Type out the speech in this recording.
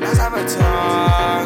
Las avatars